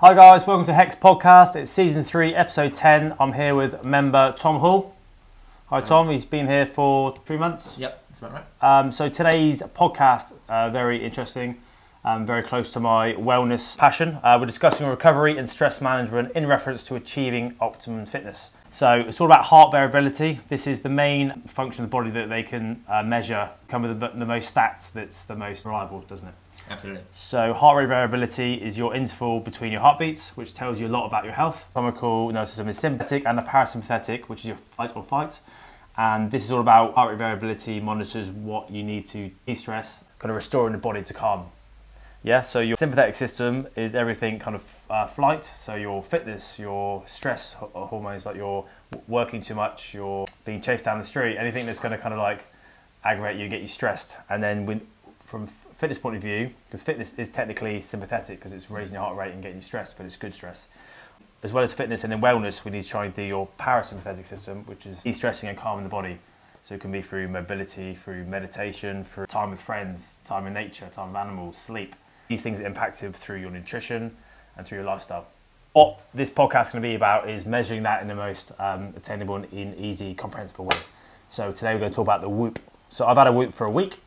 Hi guys, welcome to Hex Podcast. It's season three, episode ten. I'm here with member Tom Hall. Hi Tom, he's been here for three months. Yep, that's about right. Um, so today's podcast, uh, very interesting, um, very close to my wellness passion. Uh, we're discussing recovery and stress management in reference to achieving optimum fitness. So it's all about heart variability. This is the main function of the body that they can uh, measure, come with the, the most stats that's the most reliable, doesn't it? Absolutely. So heart rate variability is your interval between your heartbeats, which tells you a lot about your health. Chemical nervous system is sympathetic and the parasympathetic, which is your fight or fight. And this is all about heart rate variability, monitors what you need to de-stress, kind of restoring the body to calm. Yeah, so your sympathetic system is everything kind of uh, flight, so your fitness, your stress hormones, like you're working too much, you're being chased down the street, anything that's going to kind of like aggravate you, get you stressed. And then when, from fitness point of view, because fitness is technically sympathetic because it's raising your heart rate and getting you stressed, but it's good stress. As well as fitness and then wellness, we need to try and do your parasympathetic system, which is de-stressing and calming the body. So it can be through mobility, through meditation, through time with friends, time in nature, time with animals, sleep. These things are impacted through your nutrition and through your lifestyle. What this podcast is going to be about is measuring that in the most um, attainable and easy, comprehensible way. So today we're going to talk about the Whoop. So I've had a Whoop for a week.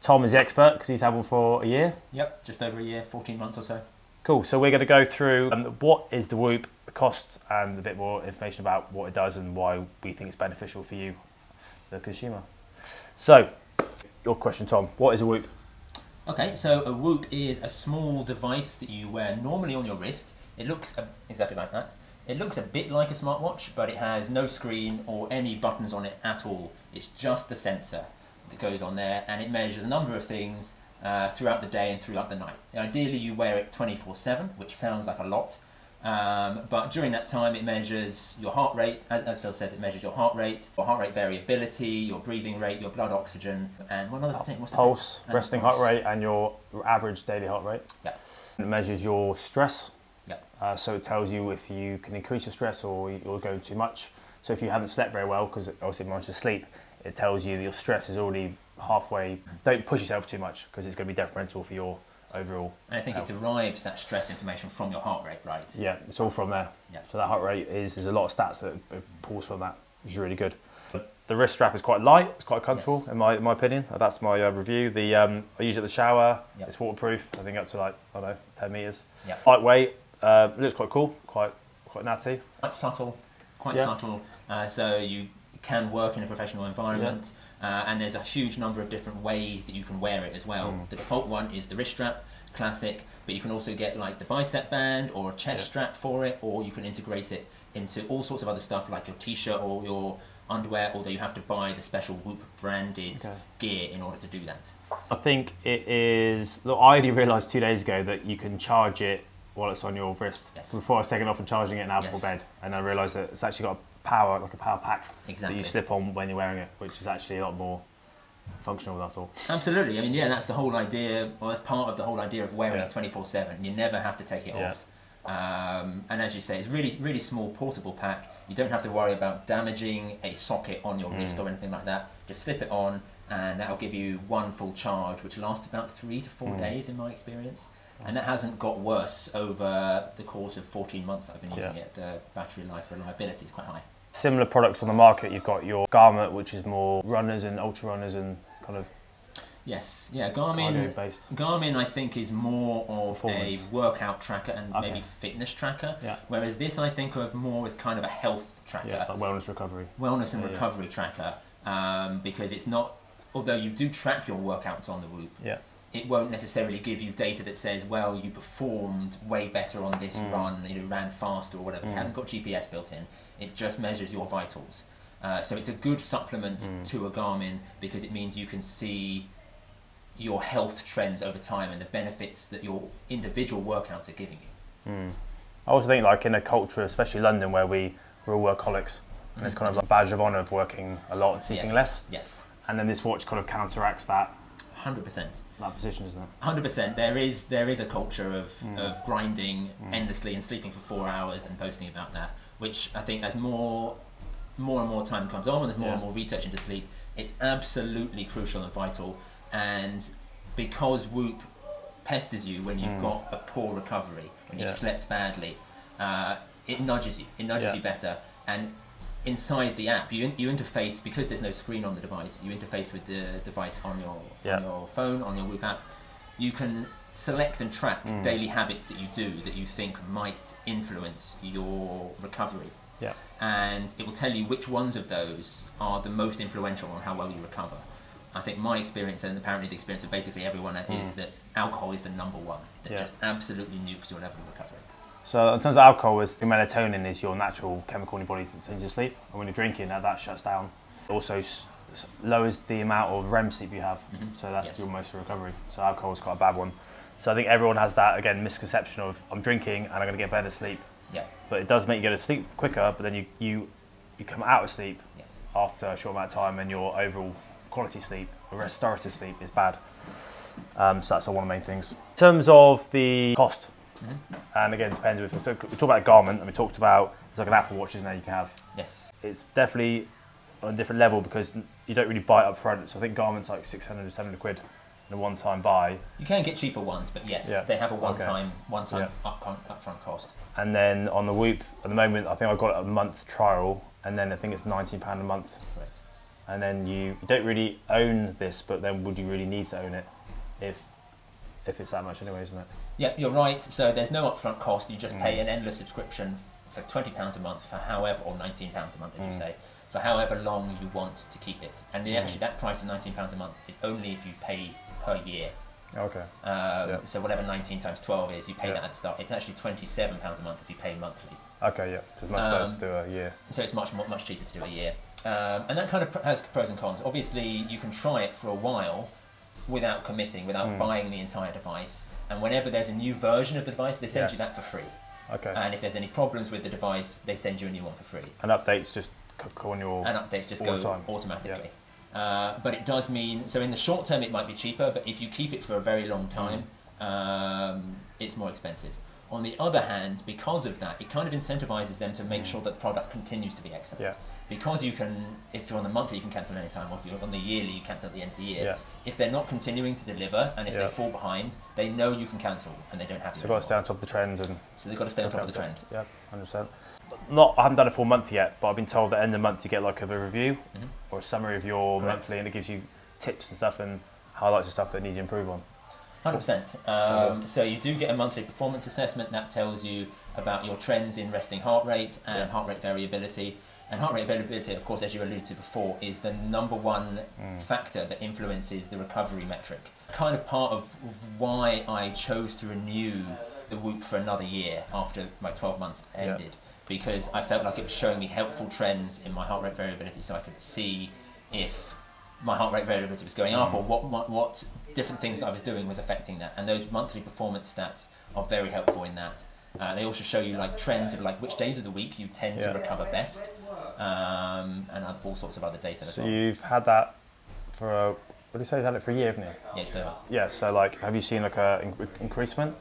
Tom is the expert because he's had one for a year. Yep, just over a year, 14 months or so. Cool. So we're going to go through um, what is the Whoop, the cost, and a bit more information about what it does and why we think it's beneficial for you, the consumer. So, your question, Tom. What is a Whoop? Okay, so a Whoop is a small device that you wear normally on your wrist. It looks exactly like that. It looks a bit like a smartwatch, but it has no screen or any buttons on it at all. It's just the sensor that goes on there, and it measures a number of things uh, throughout the day and throughout the night. Ideally, you wear it 24 7, which sounds like a lot. Um, but during that time, it measures your heart rate. As, as Phil says, it measures your heart rate, your heart rate variability, your breathing rate, your blood oxygen, and one other thing. What's the Pulse, thing? Resting pulse. heart rate, and your average daily heart rate. Yeah. It measures your stress. Yeah. Uh, so it tells you if you can increase your stress or you're going too much. So if you haven't slept very well, because obviously it monitors sleep, it tells you your stress is already halfway. Don't push yourself too much because it's going to be detrimental for your overall. And I think health. it derives that stress information from your heart rate, right? Yeah, it's all from there. Yeah. So that heart rate is there's a lot of stats that it pulls from that, which is really good. The wrist strap is quite light. It's quite comfortable Yes. in my in my opinion. That's my uh, review. The um, I use it at the shower. Yep. It's waterproof. I think up to like I don't know ten meters. Yeah. Lightweight. Uh, it looks quite cool. Quite quite natty. Quite subtle, quite Yeah. subtle. Uh, so you can work in a professional environment, uh, and there's a huge number of different ways that you can wear it as well. Mm. The default one is the wrist strap, classic, but you can also get like the bicep band or a chest Yeah. strap for it, or you can integrate it into all sorts of other stuff like your t-shirt or your underwear, although you have to buy the special Whoop branded Okay. gear in order to do that. I think it is. Look, I only realised two days ago that you can charge it while it's on your wrist. Yes. Before I was taking it off and charging it now Yes. bed, and I realised that it's actually got a power, like a power pack Exactly. that you slip on when you're wearing it, which is actually a lot more functional than I thought. Absolutely. I mean, yeah, that's the whole idea, or that's part of the whole idea of wearing Yeah. it 24 7. You never have to take it Yeah. off. Um, and as you say, it's really, really small portable pack. You don't have to worry about damaging a socket on your wrist Mm. or anything like that. Just slip it on, and that'll give you one full charge, which lasts about three to four Mm. days, in my experience. And that hasn't got worse over the course of 14 months that I've been using Yeah. it. The battery life reliability is quite high. Similar products on the market. You've got your Garmin, which is more runners and ultra runners and kind of Yes, yeah, Garmin. based. Garmin, I think, is more of a workout tracker and Okay. maybe fitness tracker, Yeah. whereas this I think of more as kind of a health tracker, Yeah, like wellness recovery. wellness and Yeah, yeah. recovery tracker, um, because it's not. Although you do track your workouts on the Whoop, Yeah. It won't necessarily give you data that says, well, you performed way better on this Mm. run, you know, ran faster or whatever. Mm. It hasn't got GPS built in. It just measures your vitals. Uh, so it's a good supplement Mm. to a Garmin because it means you can see your health trends over time and the benefits that your individual workouts are giving you. Mm. I also think like in a culture, especially London, where we we're all workaholics, and it's kind of like a badge of honour of working a lot and sleeping yes. less. Yes, And then this watch kind of counteracts that hundred percent. that position, isn't it? Hundred percent. There is there is a culture of, Mm. of grinding Mm. endlessly and sleeping for four hours and posting about that, which I think as more more and more time comes on and there's more and more research into sleep, it's absolutely crucial and vital. And because Whoop pesters you when you've Mm. got a poor recovery when you've slept badly, uh, it nudges you. It nudges Yeah. you better. And inside the app, you, you interface because there's no screen on the device. You interface with the device on your Yeah. on your phone on your Whoop app. You can select and track Mm. daily habits that you do that you think might influence your recovery Yeah. and it will tell you which ones of those are the most influential on how well you recover. I think my experience and apparently the experience of basically everyone is that alcohol is the number one that Yeah. just absolutely nukes your level of recovery. So in terms of alcohol, is the melatonin is your natural chemical in your body to send you to sleep, and when you're drinking, that, that shuts down. It also lowers the amount of REM sleep you have, Mhm. so that's Yes. your most recovery. So alcohol is quite a bad one. So I think everyone has that again misconception of I'm drinking and I'm going to get better sleep, Yeah, but it does make you go to sleep quicker. But then you you you come out of sleep yes. after a short amount of time, and your overall quality sleep, or restorative sleep, is bad. Um, so that's one of the main things. In terms of the cost. And again, it depends. If so we talk about Garmin, and we talked about it's like an Apple Watches now you can have. Yes. It's definitely on a different level because you don't really buy it up front. So I think Garmin's like 600 700 quid in a one-time buy, You can get cheaper ones, but yes, Yeah. they have a one-time one-time Yeah. upfront, upfront cost. and then on the Whoop at the moment, I think I've got a month trial, and then I think it's 19 pound a month. Correct. and then you, you don't really own this, but then would you really need to own it if if it's that much anyway, isn't it? Yeah, you're right. So there's no upfront cost. You just Mm. pay an endless subscription for twenty pounds a month for however, or nineteen pounds a month, as you Mm. say, for however long you want to keep it. And Mm. actually, that price of nineteen pounds a month is only if you pay per year. Okay. Um, Yeah. So whatever 19 times 12 is, you pay Yeah. that at the start. It's actually 27 pounds a month if you pay monthly. Okay, yeah. So it's much better Um, to do a year. So it's much much cheaper to do a year. Um, and that kind of has pros and cons. Obviously, you can try it for a while without committing, without Mm. buying the entire device. And whenever there's a new version of the device, they send Yes. you that for free. Okay. And if there's any problems with the device, they send you a new one for free. and updates just c- on your. And updates just go time. automatically. Uh, but it does mean, so in the short term, it might be cheaper, but if you keep it for a very long time, um, it's more expensive. On the other hand, because of that, it kind of incentivizes them to make Mm. sure that product continues to be excellent. Yeah. Because you can, if you're on the monthly, you can cancel any time, or if you're on the yearly, you cancel at the end of the year. yeah. If they're not continuing to deliver, and if Yeah. they fall behind, they know you can cancel, and they don't have to. So they've got to stay on top of the trends and. So they've got to stay on top of the trend. Yeah, hundred percent. Not, I haven't done a full month yet, but I've been told that at the end of the month you get like a review Mhm. or a summary of your Correct. monthly, and it gives you tips and stuff and highlights of stuff that you need to improve on. Hundred percent. Um, so you do get a monthly performance assessment that tells you about your trends in resting heart rate and Yeah. heart rate variability. And heart rate variability, of course, as you alluded to before, is the number one Mm. factor that influences the recovery metric. Kind of part of why I chose to renew the Whoop for another year after my 12 months Yeah. ended, because I felt like it was showing me helpful trends in my heart rate variability, so I could see if my heart rate variability was going up Mm. or what, what what different things that I was doing was affecting that. And those monthly performance stats are very helpful in that. Uh, they also show you like trends of like which days of the week you tend Yeah. to recover best, um, and all sorts of other data as So well. you've had that for a, what do you say? You've had it for a year, haven't you? Yeah, just over. Yeah. So like, have you seen like a in- increasement?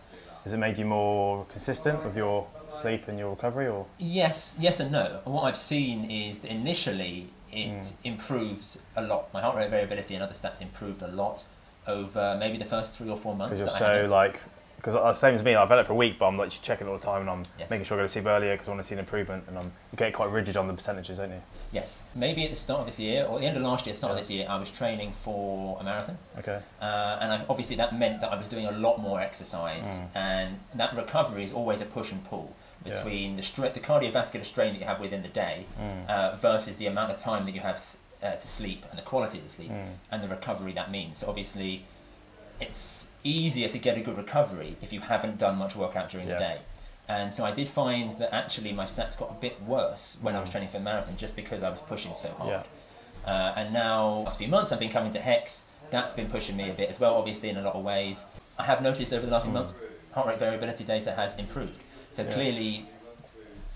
Has it made you more consistent with your sleep and your recovery, or? Yes, yes and no. And what I've seen is that initially it Mm. improved a lot. My heart rate variability and other stats improved a lot over maybe the first three or four months. Because you're that I had so like, because uh, same as me, I've had it for a week, but I'm like checking all the time, and I'm Yes. making sure I go to sleep earlier because I want to see an improvement, and I'm you get quite rigid on the percentages, don't you? Yes, maybe at the start of this year or the end of last year, start Yeah. of this year, I was training for a marathon. Okay. Uh, and I, obviously that meant that I was doing a lot more exercise, Mm. and that recovery is always a push and pull Yeah. between the, stra- the cardiovascular strain that you have within the day Mm. uh, versus the amount of time that you have s- uh, to sleep and the quality of the sleep Mm. and the recovery that means. So obviously, it's easier to get a good recovery if you haven't done much workout during Yes. the day. And so I did find that actually my stats got a bit worse when I was Mm. training for a marathon just because I was pushing so hard. Yeah. Uh, and now, last few months, I've been coming to Hex. That's been pushing me a bit as well, obviously, in a lot of ways. I have noticed over the last few Mm. months, heart rate variability data has improved. So Yeah. clearly,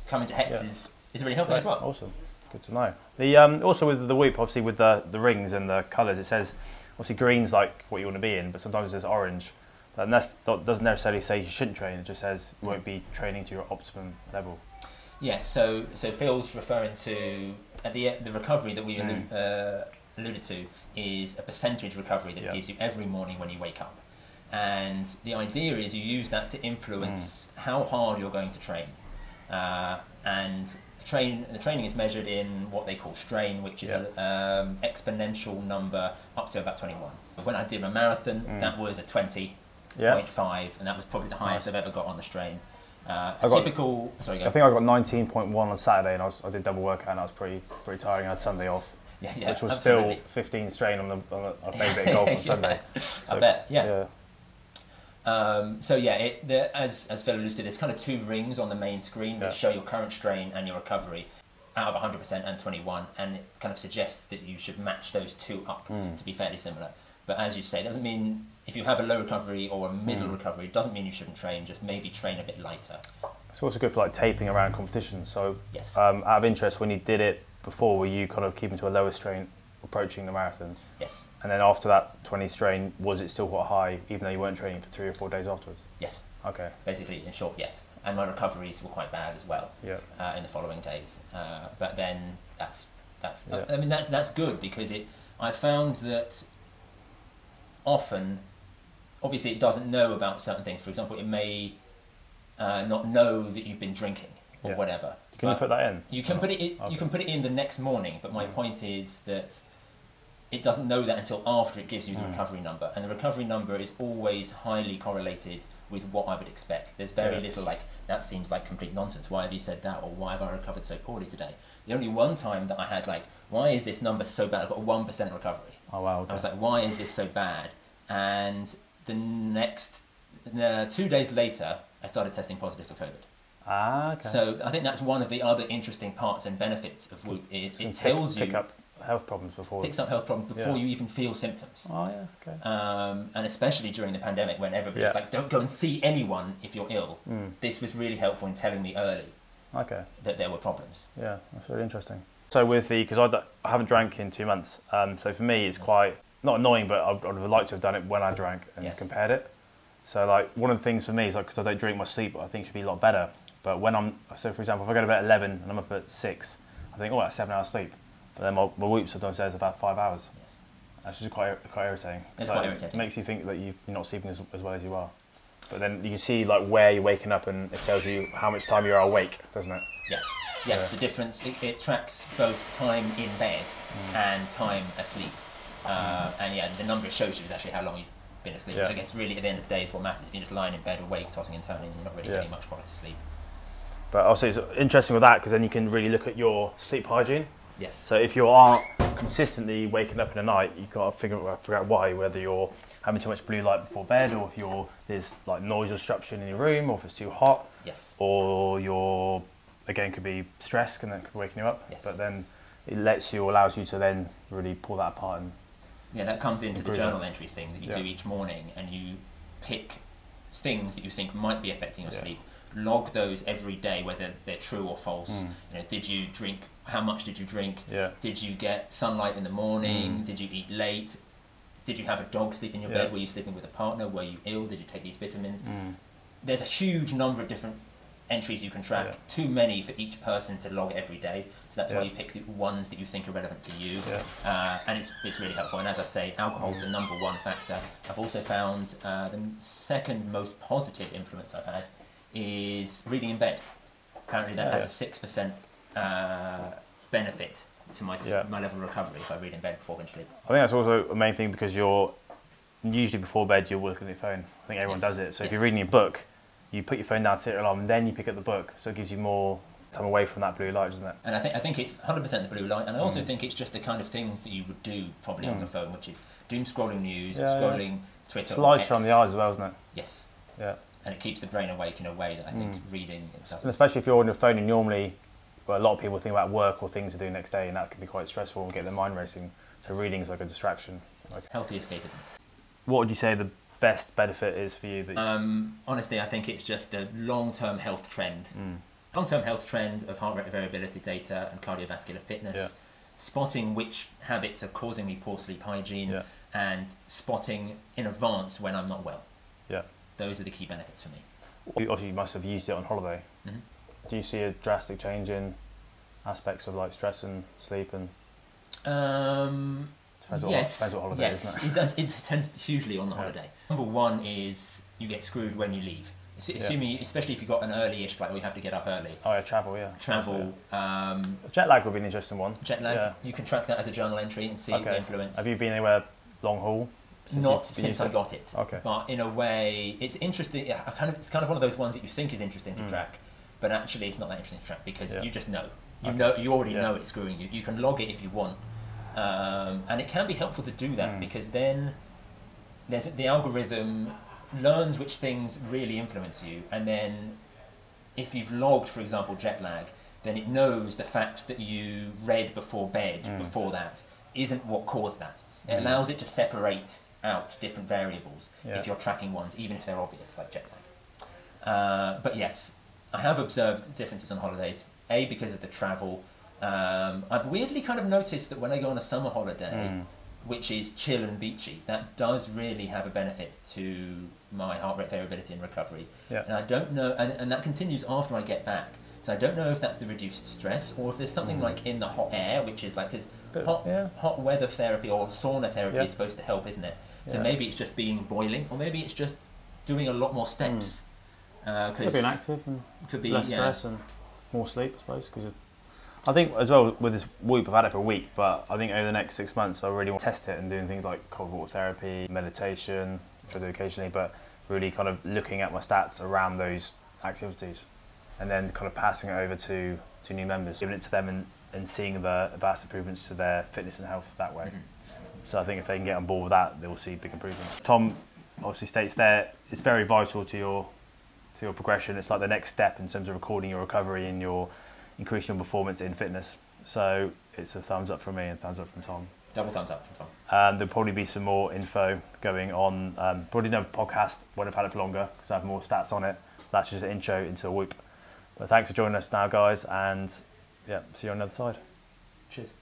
coming to Hex Yeah. is, is really helping as well. Awesome. Good to know. The um, also with the Whoop, obviously with the the rings and the colours, it says obviously green's like what you want to be in, but sometimes says orange. And that's, that doesn't necessarily say you shouldn't train. It just says you won't be training to your optimum level. Yes, so so Phil's referring to at the the recovery that we Mm. allu- uh, alluded to is a percentage recovery that Yeah. gives you every morning when you wake up. And the idea is you use that to influence how hard you're going to train. Uh, and the, train, the training is measured in what they call strain, which is an um, exponential number up to about 21. When I did my marathon, that was a 20.5, Yeah. and that was probably the highest Nice. I've ever got on the strain. Uh, I a got- typical, sorry, go. I think I got 19.1 on Saturday, and I, was, I did double workout, and I was pretty pretty tiring. I had Sunday off, yeah, yeah, which was absolutely. still 15 strain on the. On the I played a bit of golf on. Sunday. I bet, yeah. yeah. Um, so yeah, it, the, as as Phil alluded to, there's kind of two rings on the main screen which Yeah. show your current strain and your recovery out of 100% and 21, and it kind of suggests that you should match those two up Hmm. to be fairly similar. But as you say, it doesn't mean if you have a low recovery or a middle Hmm. recovery, it doesn't mean you shouldn't train. Just maybe train a bit lighter. It's also good for like taping around competitions. So, Yes. um, out of interest, when you did it before, were you kind of keeping to a lower strain approaching the marathon? yes. And then after that 20 strain, was it still quite high, even though you weren't training for three or four days afterwards? Yes. Okay. Basically, in short, yes. And my recoveries were quite bad as well. Yeah. uh, in the following days. Uh, but then that's that's Yeah. I mean that's that's good because it I found that often, obviously, it doesn't know about certain things. For example, it may uh, not know that you've been drinking or Yeah. whatever. Can you But put that in? you can put it. In, Okay. You can put it in the next morning. But my point is that. It doesn't know that until after it gives you the Mm. recovery number, and the recovery number is always highly correlated with what I would expect. There's very Yeah. little like that seems like complete nonsense. Why have you said that, or why have I recovered so poorly today? The only one time that I had like, why is this number so bad? I've got a one percent recovery. Oh wow. I was like, why is this so bad? And the next uh, two days later, I started testing positive for COVID. Ah, okay. So I think that's one of the other interesting parts and benefits of Whoop is it pick- tells pick you up health problems before. picks up health problems before Yeah. you even feel symptoms. Oh yeah. Okay. Um, and especially during the pandemic when everybody was Yeah. like, don't go and see anyone if you're ill. Mm. This was really helpful in telling me early Okay. that there were problems. Yeah, that's really interesting. So with the because I haven't drank in two months, um, so for me it's quite not annoying, but I would have liked to have done it when I drank and Yes. compared it. So like one of the things for me is like because I don't drink, my sleep I think it should be a lot better. But when I'm so for example, if I go to bed at eleven and I'm up at six, I think oh that's seven hours sleep. But then my, my whoops sometimes says about five hours. Yes. That's just quite quite irritating. It's Like, quite It makes you think that you- you're not sleeping as, as well as you are. But then you can see like where you're waking up and it tells you how much time you're awake, doesn't it? Yes. Yes, Yeah. the difference, it, it tracks both time in bed Mm. and time asleep. Uh, and yeah, the number it shows you is actually how long you've been asleep, which I guess really at the end of the day is what matters. If you're just lying in bed awake, tossing and turning, you're not really Yeah. getting much quality sleep. But also it's interesting with that because then you can really look at your sleep hygiene. Yes. So if you aren't consistently waking up in the night, you've got to figure, uh, figure out why, whether you're having too much blue light before bed or if you're, there's like noise obstruction in your room or if it's too hot Yes. or you're, again, could be stress and that could be waking you up. Yes. But then it lets you, allows you to then really pull that apart and Yeah, that comes into the journal it. entries thing that you Yeah. do each morning, and you pick things that you think might be affecting your Yeah. sleep. Log those every day, whether they're true or false. Mm. You know, did you drink? How much did you drink? yeah. Did you get sunlight in the morning? Mm. Did you eat late? Did you have a dog sleep in your Yeah. bed? Were you sleeping with a partner? Were you ill? Did you take these vitamins? Mm. There's a huge number of different entries you can track. Yeah. Too many for each person to log every day. So that's why you pick the ones that you think are relevant to you. Yeah. Uh, and it's, it's really helpful. And as I say, alcohol alcohol's the number one factor. I've also found uh, the second most positive influence I've had is reading in bed. Apparently, that Yeah, has yeah. a six percent uh, benefit to my Yeah. my level of recovery if I read in bed before going to sleep. I think that's also a main thing because you're usually before bed you're working on your phone. I think everyone Yes. does it. So if you're reading a book, you put your phone down, set your alarm, and then you pick up the book. So it gives you more time away from that blue light, doesn't it? And I think I think it's 100% the blue light, and I also Mm. think it's just the kind of things that you would do probably on Mm. your phone, which is doom scrolling news, Yeah, yeah. scrolling Twitter. It's lighter on the eyes as well, isn't it? Yes, Yeah. And it keeps the brain awake in a way that I think Mm. reading especially if you're on your phone and normally, well, a lot of people think about work or things to do next day, and that can be quite stressful and get their mind racing. So reading is like a distraction. Like, Healthy escapism. what would you say the best benefit is for you? That Um, honestly, I think it's just a long-term health trend. Mm. Long-term health trend of heart rate variability data and cardiovascular fitness. Yeah. Spotting which habits are causing me poor sleep hygiene, Yeah. and spotting in advance when I'm not well. Those are the key benefits for me. Obviously, you must have used it on holiday. Mhm. Do you see a drastic change in aspects of like stress and sleep and Um, Depends yes, what holiday, yes, it? it does. It tends hugely on the Yeah. holiday. Number one is you get screwed when you leave. Assu- Yeah. Assuming, especially if you've got an early-ish flight where you have to get up early. Oh yeah, travel, yeah. Travel, um, Jet lag would be an interesting one. jet lag. You can track that as a journal entry and see the influence. Have you been anywhere long haul? Since Not since I it? got it. Okay. But in a way, it's interesting. yeah, kind of, it's kind of one of those ones that you think is interesting to Mm. track, but actually it's not that interesting to track because Yeah. you just know. You Okay. know, you already Yeah. know it's screwing you. You can log it if you want, um, and it can be helpful to do that Mm. because then there's the algorithm learns which things really influence you, and then if you've logged, for example, jet lag, then it knows the fact that you read before bed Mm. before that isn't what caused that. It Mm. allows it to separate out different variables Yeah. if you're tracking ones, even if they're obvious, like jet lag. Uh, but yes, I have observed differences on holidays. A because of the travel. Um, I've weirdly kind of noticed that when I go on a summer holiday, Mm. which is chill and beachy, that does really have a benefit to my heart rate variability and recovery. Yeah. And I don't know, and, and that continues after I get back. So I don't know if that's the reduced stress or if there's something Mm. like in the hot air, which is like, because hot, yeah. hot weather therapy or sauna therapy Yeah. is supposed to help, isn't it? So Yeah. maybe it's just being boiling, or maybe it's just doing a lot more steps. Uh, Could be inactive and could be less yeah. stress and more sleep, I suppose. Because I think as well with this Whoop, I've had it for a week, but I think over the next six months, I really want to test it and doing things like cold water therapy, meditation, which I do occasionally, but really kind of looking at my stats around those activities, and then kind of passing it over to to new members, giving it to them and, and seeing the vast improvements to their fitness and health that way. Mhm. So I think if they can get on board with that, they'll see big improvements. Tom obviously states there it's very vital to your to your progression. It's like the next step in terms of recording your recovery and your increasing your performance in fitness. So it's a thumbs up from me and thumbs up from Tom. Double thumbs up from Tom. Um, there'll probably be some more info going on. Um, probably another podcast when I've had it for longer because I have more stats on it. That's just an intro into a whoop. But thanks for joining us now, guys, and yeah, see you on the other side. Cheers.